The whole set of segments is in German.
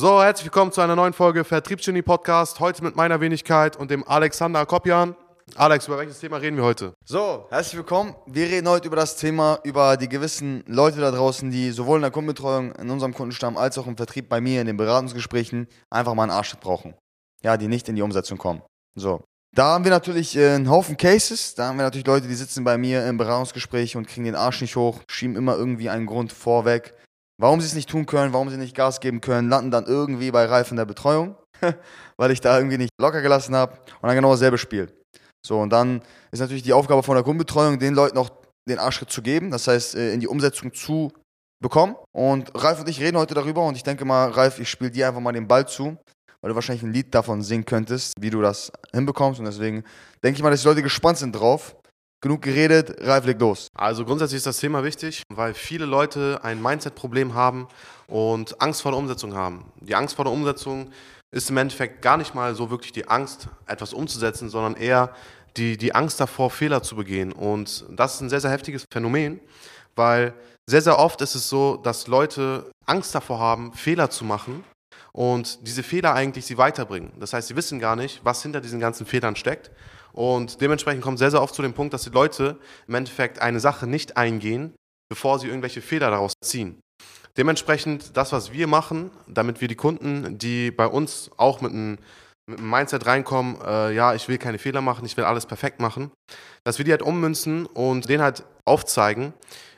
So, herzlich willkommen zu einer neuen Folge Vertriebsgenie Podcast. Heute mit meiner Wenigkeit und dem Alexander Kopjan. Alex, über welches Thema reden wir heute? So, herzlich willkommen. Wir reden heute über das Thema, über die gewissen Leute da draußen, die sowohl in der Kundenbetreuung, in unserem Kundenstamm, als auch im Vertrieb bei mir, in den Beratungsgesprächen, einfach mal einen Arschtritt brauchen. Ja, die nicht in die Umsetzung kommen. So. Da haben wir natürlich äh, einen Haufen Cases. Da haben wir natürlich Leute, die sitzen bei mir im Beratungsgespräch und kriegen den Arsch nicht hoch, schieben immer irgendwie einen Grund vorweg, warum sie es nicht tun können, warum sie nicht Gas geben können, landen dann irgendwie bei Ralf in der Betreuung, weil ich da irgendwie nicht locker gelassen habe und dann genau dasselbe Spiel. So, und dann ist natürlich die Aufgabe von der Kundenbetreuung, den Leuten auch den Arschtritt zu geben, das heißt, äh, in die Umsetzung zu bekommen. Und Ralf und ich reden heute darüber und ich denke mal, Ralf, ich spiele dir einfach mal den Ball zu, weil du wahrscheinlich ein Lied davon singen könntest, wie du das hinbekommst. Und deswegen denke ich mal, dass die Leute gespannt sind drauf. Genug geredet, Ralf legt los. Also grundsätzlich ist das Thema wichtig, weil viele Leute ein Mindset-Problem haben und Angst vor der Umsetzung haben. Die Angst vor der Umsetzung ist im Endeffekt gar nicht mal so wirklich die Angst, etwas umzusetzen, sondern eher die, die Angst davor, Fehler zu begehen. Und das ist ein sehr, sehr heftiges Phänomen, weil sehr, sehr oft ist es so, dass Leute Angst davor haben, Fehler zu machen und diese Fehler eigentlich sie weiterbringen. Das heißt, sie wissen gar nicht, was hinter diesen ganzen Fehlern steckt. Und dementsprechend kommt sehr, sehr oft zu dem Punkt, dass die Leute im Endeffekt eine Sache nicht eingehen, bevor sie irgendwelche Fehler daraus ziehen. Dementsprechend das, was wir machen, damit wir die Kunden, die bei uns auch mit einem, mit einem Mindset reinkommen, äh, ja, ich will keine Fehler machen, ich will alles perfekt machen, dass wir die halt ummünzen und denen halt aufzeigen,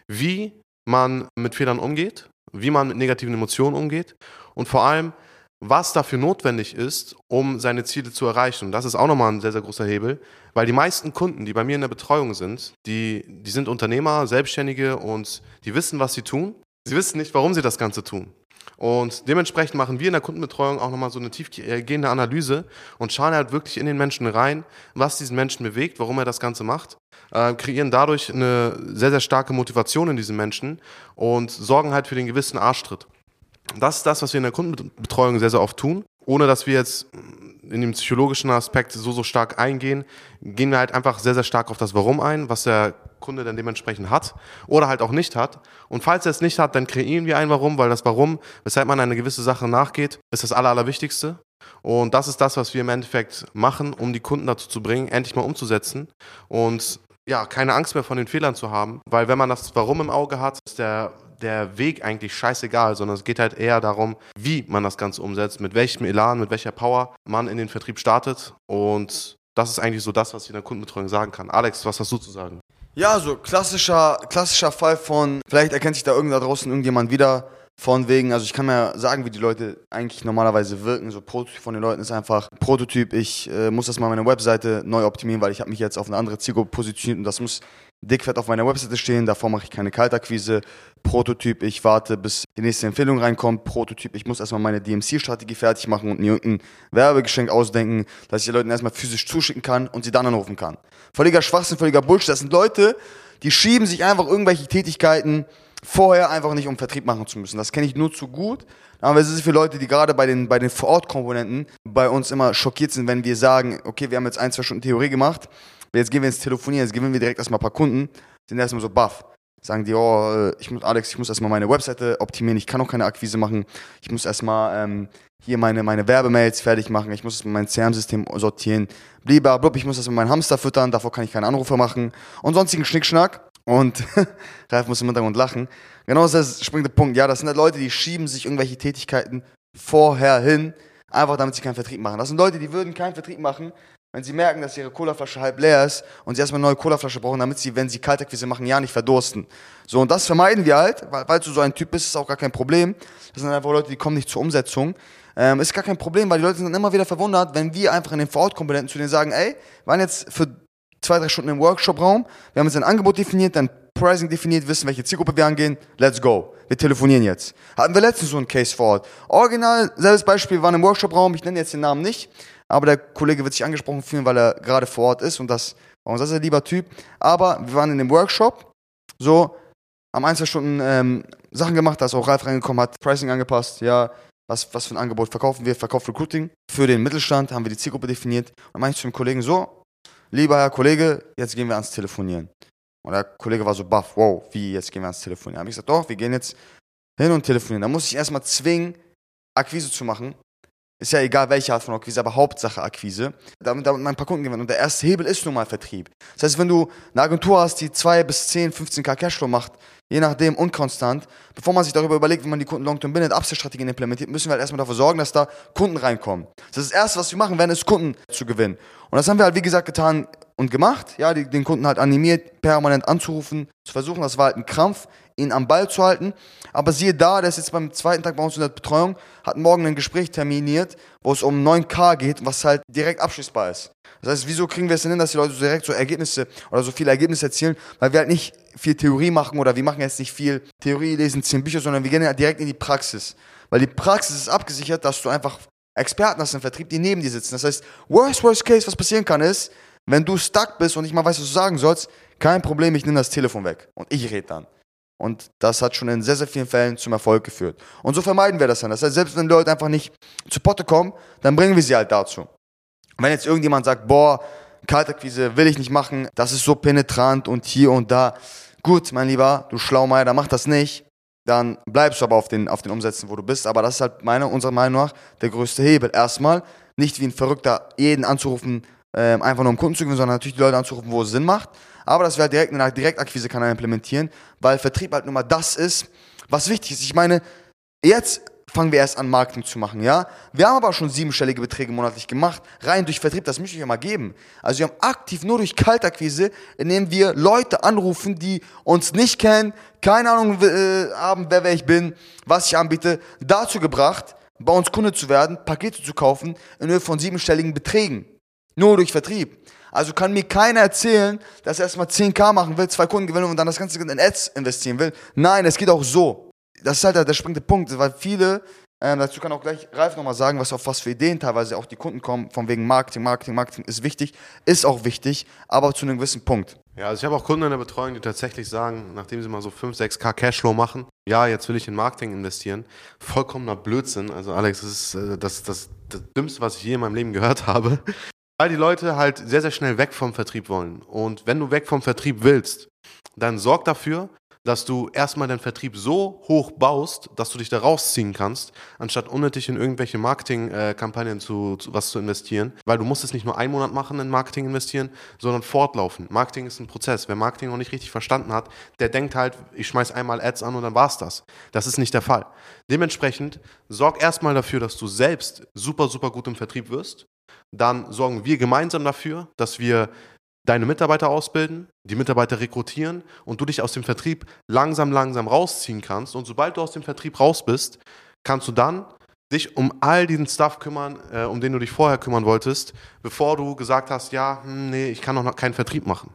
wie man mit Fehlern umgeht, wie man mit negativen Emotionen umgeht und vor allem, was dafür notwendig ist, um seine Ziele zu erreichen. Und das ist auch nochmal ein sehr, sehr großer Hebel, weil die meisten Kunden, die bei mir in der Betreuung sind, die, die sind Unternehmer, Selbstständige und die wissen, was sie tun, Sie wissen nicht, warum sie das Ganze tun. Und dementsprechend machen wir in der Kundenbetreuung auch nochmal so eine tiefgehende Analyse und schauen halt wirklich in den Menschen rein, was diesen Menschen bewegt, warum er das Ganze macht, äh, kreieren dadurch eine sehr, sehr starke Motivation in diesen Menschen und sorgen halt für den gewissen Arschtritt. Das ist das, was wir in der Kundenbetreuung sehr, sehr oft tun, ohne dass wir jetzt in dem psychologischen Aspekt so, so stark eingehen, gehen wir halt einfach sehr, sehr stark auf das Warum ein, was der Kunde dann dementsprechend hat oder halt auch nicht hat. Und falls er es nicht hat, dann kreieren wir ein Warum, weil das Warum, weshalb man eine gewisse Sache nachgeht, ist das Aller, Allerwichtigste. Und das ist das, was wir im Endeffekt machen, um die Kunden dazu zu bringen, endlich mal umzusetzen und ja, keine Angst mehr von den Fehlern zu haben, weil wenn man das Warum im Auge hat, ist der der Weg eigentlich scheißegal, sondern es geht halt eher darum, wie man das Ganze umsetzt, mit welchem Elan, mit welcher Power man in den Vertrieb startet. Und das ist eigentlich so das, was ich in der Kundenbetreuung sagen kann. Alex, was hast du zu sagen? Ja, so klassischer, klassischer Fall von, vielleicht erkennt sich da irgend da draußen irgendjemand wieder, von wegen, also ich kann mir sagen, wie die Leute eigentlich normalerweise wirken. So Prototyp von den Leuten ist einfach Prototyp. Ich äh, muss das mal meine Webseite neu optimieren, weil ich habe mich jetzt auf eine andere Zielgruppe positioniert und das muss dickfett auf meiner Webseite stehen. Davor mache ich keine Kaltakquise. Prototyp, ich warte, bis die nächste Empfehlung reinkommt. Prototyp, ich muss erstmal meine DMC-Strategie fertig machen und mir irgendein Werbegeschenk ausdenken, dass ich die Leuten erstmal physisch zuschicken kann und sie dann anrufen kann. Völliger Schwachsinn, völliger Bullshit. Das sind Leute, die schieben sich einfach irgendwelche Tätigkeiten vorher einfach nicht, um Vertrieb machen zu müssen. Das kenne ich nur zu gut. Aber es ist für Leute, die gerade bei den, bei den Vor-Ort-Komponenten bei uns immer schockiert sind, wenn wir sagen, okay, wir haben jetzt ein, zwei Stunden Theorie gemacht, jetzt gehen wir ins Telefonieren, jetzt gewinnen wir direkt erstmal ein paar Kunden, sind erstmal so baff. Sagen die, oh, ich muss, Alex, ich muss erstmal meine Webseite optimieren, ich kann auch keine Akquise machen, ich muss erstmal ähm, hier meine, meine Werbemails fertig machen, ich muss mein CRM-System sortieren, blub, ich muss erstmal meinen Hamster füttern, davor kann ich keine Anrufe machen und sonstigen Schnickschnack. Und Ralf muss im Hintergrund lachen. Genau das ist der springende Punkt. Ja, das sind halt Leute, die schieben sich irgendwelche Tätigkeiten vorher hin, einfach damit sie keinen Vertrieb machen. Das sind Leute, die würden keinen Vertrieb machen, wenn sie merken, dass ihre Colaflasche halb leer ist und sie erstmal eine neue Colaflasche brauchen, damit sie, wenn sie Kaltakquise machen, ja nicht verdursten. So, und das vermeiden wir halt, weil, weil du so ein Typ bist, ist auch gar kein Problem. Das sind einfach Leute, die kommen nicht zur Umsetzung. Ähm, ist gar kein Problem, weil die Leute sind dann immer wieder verwundert, wenn wir einfach in den Vorortkomponenten zu denen sagen, ey, wir waren jetzt für zwei, drei Stunden im Workshop-Raum. Wir haben jetzt ein Angebot definiert, dann Pricing definiert, wissen, welche Zielgruppe wir angehen. Let's go. Wir telefonieren jetzt. Hatten wir letztens so einen Case vor Ort. Original, selbes Beispiel, wir waren im Workshop-Raum. Ich nenne jetzt den Namen nicht, aber der Kollege wird sich angesprochen fühlen, weil er gerade vor Ort ist und das war unser sehr lieber Typ. Aber wir waren in dem Workshop, so, haben ein, zwei Stunden ähm, Sachen gemacht, da ist auch Ralf reingekommen, hat Pricing angepasst, ja, was, was für ein Angebot verkaufen wir, verkauft Recruiting. Für den Mittelstand haben wir die Zielgruppe definiert. Und dann meinte ich zu dem Kollegen so, lieber Herr Kollege, jetzt gehen wir ans Telefonieren. Und der Kollege war so baff, wow, wie, jetzt gehen wir ans Telefonieren. Da habe ich gesagt, doch, wir gehen jetzt hin und telefonieren. Da muss ich erstmal zwingen, Akquise zu machen. Ist ja egal, welche Art von Akquise, aber Hauptsache Akquise. Damit, damit man ein paar Kunden gewinnt. Und der erste Hebel ist nun mal Vertrieb. Das heißt, wenn du eine Agentur hast, die 2 bis 10, 15k Cashflow macht, je nachdem unkonstant, bevor man sich darüber überlegt, wie man die Kunden long-term bindet, Upsell-Strategien implementiert, müssen wir halt erstmal dafür sorgen, dass da Kunden reinkommen. Das ist das Erste, was wir machen werden, ist Kunden zu gewinnen. Und das haben wir halt, wie gesagt, getan und gemacht. Ja, die, den Kunden halt animiert, permanent anzurufen, zu versuchen. Das war halt ein Krampf, ihn am Ball zu halten. Aber siehe da, der ist jetzt beim zweiten Tag bei uns in der Betreuung, hat morgen ein Gespräch terminiert, wo es um 9K geht, was halt direkt abschließbar ist. Das heißt, wieso kriegen wir es denn hin, dass die Leute so direkt so Ergebnisse oder so viele Ergebnisse erzielen? Weil wir halt nicht viel Theorie machen oder wir machen jetzt nicht viel Theorie, lesen zehn Bücher, sondern wir gehen halt direkt in die Praxis. Weil die Praxis ist abgesichert, dass du einfach Experten hast im Vertrieb, die neben dir sitzen. Das heißt, worst, worst case, was passieren kann, ist, wenn du stuck bist und nicht mal weißt, was du sagen sollst, kein Problem, ich nehme das Telefon weg und ich rede dann. Und das hat schon in sehr, sehr vielen Fällen zum Erfolg geführt. Und so vermeiden wir das dann. Das heißt, selbst wenn Leute einfach nicht zu Potte kommen, dann bringen wir sie halt dazu. Wenn jetzt irgendjemand sagt, boah, Kaltakquise will ich nicht machen, das ist so penetrant und hier und da. Gut, mein Lieber, du Schlaumeier, mach das nicht. Dann bleibst du aber auf den, auf den Umsätzen, wo du bist. Aber das ist halt meiner, unserer Meinung nach der größte Hebel. Erstmal, nicht wie ein Verrückter jeden anzurufen, äh, einfach nur um Kunden zu gewinnen, sondern natürlich die Leute anzurufen, wo es Sinn macht. Aber dass wir halt direkt eine Direktakquise-Kanal implementieren, weil Vertrieb halt nun mal das ist, was wichtig ist. Ich meine, jetzt fangen wir erst an, Marketing zu machen, ja? Wir haben aber schon siebenstellige Beträge monatlich gemacht, rein durch Vertrieb, das möchte ich ja mal geben. Also wir haben aktiv nur durch Kaltakquise, indem wir Leute anrufen, die uns nicht kennen, keine Ahnung äh, haben, wer wer ich bin, was ich anbiete, dazu gebracht, bei uns Kunde zu werden, Pakete zu kaufen, in Höhe von siebenstelligen Beträgen. Nur durch Vertrieb. Also kann mir keiner erzählen, dass er erstmal 10k machen will, zwei Kunden gewinnen und dann das Ganze in Ads investieren will. Nein, es geht auch so das ist halt der, der springende Punkt, weil viele, ähm, dazu kann auch gleich Ralf nochmal sagen, was auf was für Ideen teilweise auch die Kunden kommen, von wegen Marketing, Marketing, Marketing ist wichtig, ist auch wichtig, aber zu einem gewissen Punkt. Ja, also ich habe auch Kunden in der Betreuung, die tatsächlich sagen, nachdem sie mal so 5, 6k Cashflow machen, ja, jetzt will ich in Marketing investieren. Vollkommener Blödsinn. Also Alex, das ist äh, das, das, das Dümmste, was ich je in meinem Leben gehört habe. Weil die Leute halt sehr, sehr schnell weg vom Vertrieb wollen. Und wenn du weg vom Vertrieb willst, dann sorg dafür, dass du erstmal deinen Vertrieb so hoch baust, dass du dich da rausziehen kannst, anstatt unnötig in irgendwelche Marketingkampagnen zu, zu, was zu investieren. Weil du musst es nicht nur einen Monat machen in Marketing investieren, sondern fortlaufen. Marketing ist ein Prozess. Wer Marketing noch nicht richtig verstanden hat, der denkt halt, ich schmeiß einmal Ads an und dann war's das. Das ist nicht der Fall. Dementsprechend sorg erstmal dafür, dass du selbst super, super gut im Vertrieb wirst. Dann sorgen wir gemeinsam dafür, dass wir deine Mitarbeiter ausbilden, die Mitarbeiter rekrutieren und du dich aus dem Vertrieb langsam, langsam rausziehen kannst. Und sobald du aus dem Vertrieb raus bist, kannst du dann dich um all diesen Stuff kümmern, äh, um den du dich vorher kümmern wolltest, bevor du gesagt hast, ja, hm, nee, ich kann noch keinen Vertrieb machen.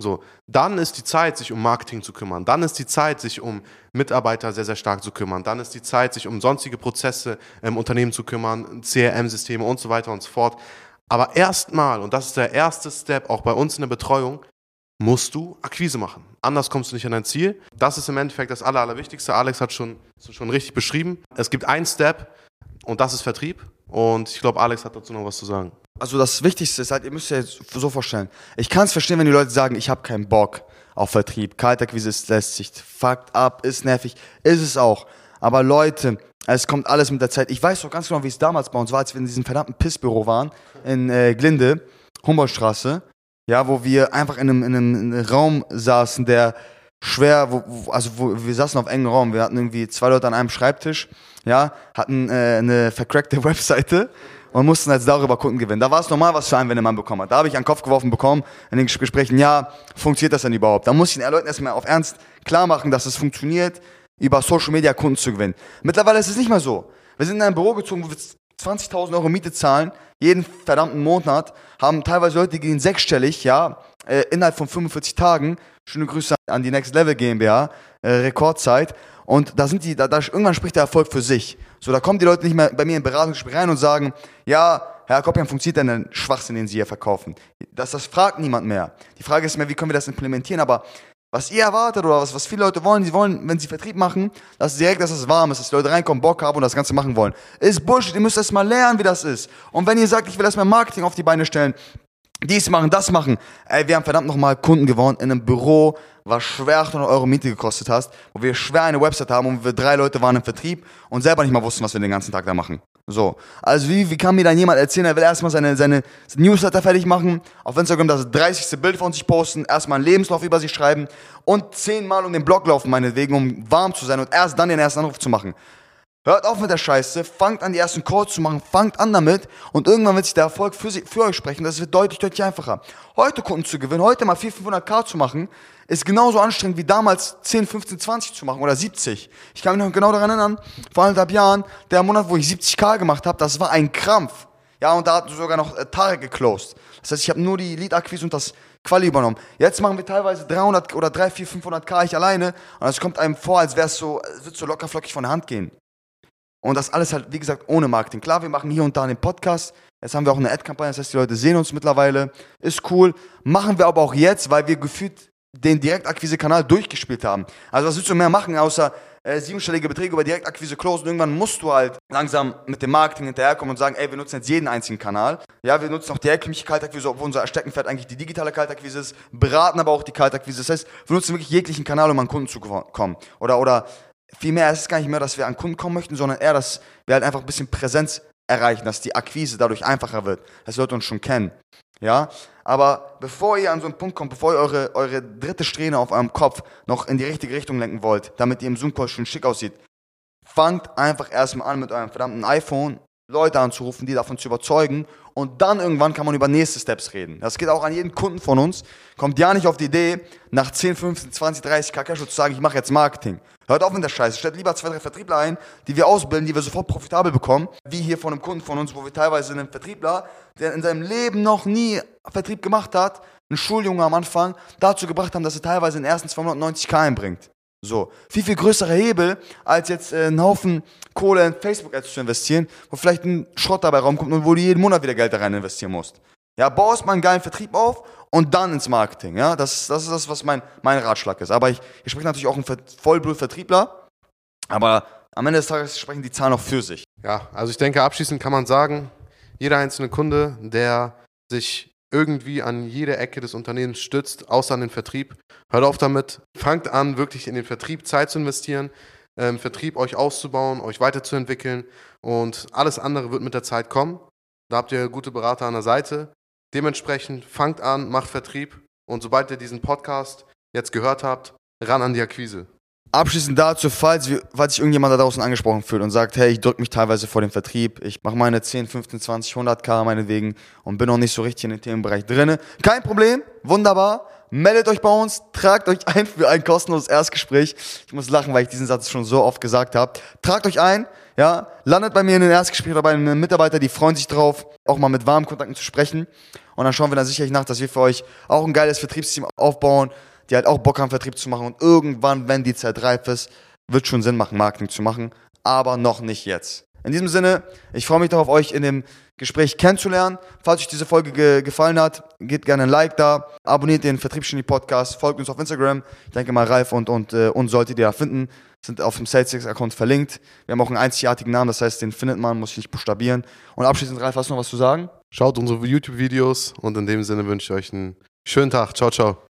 So, dann ist die Zeit, sich um Marketing zu kümmern. Dann ist die Zeit, sich um Mitarbeiter sehr, sehr stark zu kümmern. Dann ist die Zeit, sich um sonstige Prozesse im Unternehmen zu kümmern, CRM-Systeme und so weiter und so fort. Aber erstmal, und das ist der erste Step, auch bei uns in der Betreuung, musst du Akquise machen. Anders kommst du nicht an dein Ziel. Das ist im Endeffekt das Aller, Allerwichtigste. Alex hat schon, schon richtig beschrieben. Es gibt einen Step und das ist Vertrieb. Und ich glaube, Alex hat dazu noch was zu sagen. Also das Wichtigste ist halt, ihr müsst euch jetzt so vorstellen. Ich kann es verstehen, wenn die Leute sagen, ich habe keinen Bock auf Vertrieb. Kaltakquise ist lästig, fucked up, ist nervig. Ist es auch. Aber Leute, es kommt alles mit der Zeit. Ich weiß doch ganz genau, wie es damals bei uns war, als wir in diesem verdammten Pissbüro waren, in äh, Glinde, Humboldtstraße, ja, wo wir einfach in einem, in einem Raum saßen, der schwer, wo, wo, also wo, wir saßen auf engen Raum, wir hatten irgendwie zwei Leute an einem Schreibtisch, ja, hatten äh, eine vercrackte Webseite und mussten jetzt darüber Kunden gewinnen. Da war es normal, was für einen, wenn man bekommen hat. Da habe ich einen Kopf geworfen bekommen in den Gesprächen, ja, funktioniert das denn überhaupt? Da muss ich den Leuten erstmal auf Ernst klar machen, dass es funktioniert, über Social Media Kunden zu gewinnen. Mittlerweile ist es nicht mehr so. Wir sind in ein Büro gezogen, wo wir 20.000 Euro Miete zahlen, jeden verdammten Monat, haben teilweise Leute, die gehen sechsstellig, ja, äh, innerhalb von 45 Tagen. Schöne Grüße an die Next Level GmbH, äh, Rekordzeit. Und da sind die, da, da, irgendwann spricht der Erfolg für sich. So, da kommen die Leute nicht mehr bei mir in Beratungsgespräch rein und sagen, ja, Herr Koppian, funktioniert denn der Schwachsinn, den Sie hier verkaufen? Das, das fragt niemand mehr. Die Frage ist mehr, wie können wir das implementieren? Aber was ihr erwartet oder was, was viele Leute wollen, sie wollen, wenn sie Vertrieb machen, dass direkt, dass es warm ist, dass die Leute reinkommen, Bock haben und das Ganze machen wollen. Ist Bullshit, ihr müsst erst mal lernen, wie das ist. Und wenn ihr sagt, ich will erstmal Marketing auf die Beine stellen, dies machen, das machen. Ey, wir haben verdammt nochmal Kunden gewonnen in einem Büro, was schwer 800 Euro Miete gekostet hast, wo wir schwer eine Website haben und wir drei Leute waren im Vertrieb und selber nicht mal wussten, was wir den ganzen Tag da machen. So. Also wie, wie kann mir dann jemand erzählen, er will erstmal seine, seine Newsletter fertig machen, auf Instagram das 30. Bild von sich posten, erstmal einen Lebenslauf über sich schreiben und zehnmal um den Blog laufen, meinetwegen, um warm zu sein und erst dann den ersten Anruf zu machen. Hört auf mit der Scheiße, fangt an, die ersten Calls zu machen, fangt an damit und irgendwann wird sich der Erfolg für, sie, für euch sprechen. Das wird deutlich, deutlich einfacher. Heute Kunden zu gewinnen, heute mal 400, 500k zu machen, ist genauso anstrengend wie damals 10, 15, 20 zu machen oder 70. Ich kann mich noch genau daran erinnern, vor anderthalb Jahren, der Monat, wo ich 70k gemacht habe, das war ein Krampf. Ja, und da hat sogar noch äh, Tarek geclosed. Das heißt, ich habe nur die Lead-Akquise und das Quali übernommen. Jetzt machen wir teilweise 300 oder 3, 4, 500k ich alleine und es kommt einem vor, als wäre es so, wird so locker flockig von der Hand gehen. Und das alles halt, wie gesagt, ohne Marketing. Klar, wir machen hier und da einen Podcast. Jetzt haben wir auch eine Ad-Kampagne, das heißt, die Leute sehen uns mittlerweile. Ist cool. Machen wir aber auch jetzt, weil wir gefühlt den Direktakquise-Kanal durchgespielt haben. Also was willst du mehr machen, außer äh, siebenstellige Beträge über Direktakquise closen? Irgendwann musst du halt langsam mit dem Marketing hinterherkommen und sagen, ey, wir nutzen jetzt jeden einzigen Kanal. Ja, wir nutzen auch die herkömmliche Kaltakquise, obwohl unser Steckenpferd eigentlich die digitale Kaltakquise ist, beraten aber auch die Kaltakquise. Das heißt, wir nutzen wirklich jeglichen Kanal, um an Kunden zu kommen. Oder, oder Vielmehr ist es gar nicht mehr, dass wir an Kunden kommen möchten, sondern eher, dass wir halt einfach ein bisschen Präsenz erreichen, dass die Akquise dadurch einfacher wird, dass Leute uns schon kennen. Ja, aber bevor ihr an so einen Punkt kommt, bevor ihr eure, eure dritte Strähne auf eurem Kopf noch in die richtige Richtung lenken wollt, damit ihr im Zoom-Call schon schick aussieht, fangt einfach erstmal an mit eurem verdammten iPhone Leute anzurufen, die davon zu überzeugen und dann irgendwann kann man über nächste Steps reden. Das geht auch an jeden Kunden von uns. Kommt ja nicht auf die Idee, nach 10, 15, 20, 30 KK zu sagen, ich mache jetzt Marketing. Hört auf mit der Scheiße. Stellt lieber zwei, drei Vertriebler ein, die wir ausbilden, die wir sofort profitabel bekommen. Wie hier von einem Kunden von uns, wo wir teilweise einen Vertriebler, der in seinem Leben noch nie Vertrieb gemacht hat, einen Schuljunge am Anfang, dazu gebracht haben, dass er teilweise in den ersten 290k einbringt. So, viel, viel größerer Hebel, als jetzt äh, einen Haufen Kohle in Facebook-Ads zu investieren, wo vielleicht ein Schrott dabei raumkommt und wo du jeden Monat wieder Geld da rein investieren musst. Ja, baust mal einen geilen Vertrieb auf und dann ins Marketing. Ja, das, das ist das, was mein, mein Ratschlag ist. Aber ich, ich spreche natürlich auch einen Vollblut-Vertriebler, aber am Ende des Tages sprechen die Zahlen auch für sich. Ja, also ich denke, abschließend kann man sagen, jeder einzelne Kunde, der sich irgendwie an jede Ecke des Unternehmens stützt, außer an den Vertrieb. Hört auf damit. Fangt an, wirklich in den Vertrieb Zeit zu investieren, ähm, Vertrieb euch auszubauen, euch weiterzuentwickeln und alles andere wird mit der Zeit kommen. Da habt ihr gute Berater an der Seite. Dementsprechend fangt an, macht Vertrieb und sobald ihr diesen Podcast jetzt gehört habt, ran an die Akquise. Abschließend dazu, falls, falls sich irgendjemand da draußen angesprochen fühlt und sagt, hey, ich drücke mich teilweise vor dem Vertrieb, ich mache meine 10, 15, 20, 100k meinetwegen und bin noch nicht so richtig in den Themenbereich drinne. Kein Problem, wunderbar. Meldet euch bei uns, tragt euch ein für ein kostenloses Erstgespräch. Ich muss lachen, weil ich diesen Satz schon so oft gesagt habe. Tragt euch ein, ja, landet bei mir in den Erstgespräch oder bei einem Mitarbeiter, die freuen sich drauf, auch mal mit warmen Kontakten zu sprechen. Und dann schauen wir dann sicherlich nach, dass wir für euch auch ein geiles Vertriebsteam aufbauen, die halt auch Bock haben, Vertrieb zu machen. Und irgendwann, wenn die Zeit reif ist, wird schon Sinn machen, Marketing zu machen. Aber noch nicht jetzt. In diesem Sinne, ich freue mich darauf, euch in dem Gespräch kennenzulernen. Falls euch diese Folge ge gefallen hat, gebt gerne ein Like da, abonniert den Vertriebsgenie Podcast, folgt uns auf Instagram. Ich denke mal, Ralf und, und äh, uns solltet ihr da finden. Sind auf dem Sales-Account verlinkt. Wir haben auch einen einzigartigen Namen, das heißt, den findet man, muss ich nicht buchstabieren. Und abschließend, Ralf, hast du noch was zu sagen? Schaut unsere YouTube-Videos und in dem Sinne wünsche ich euch einen schönen Tag. Ciao, ciao.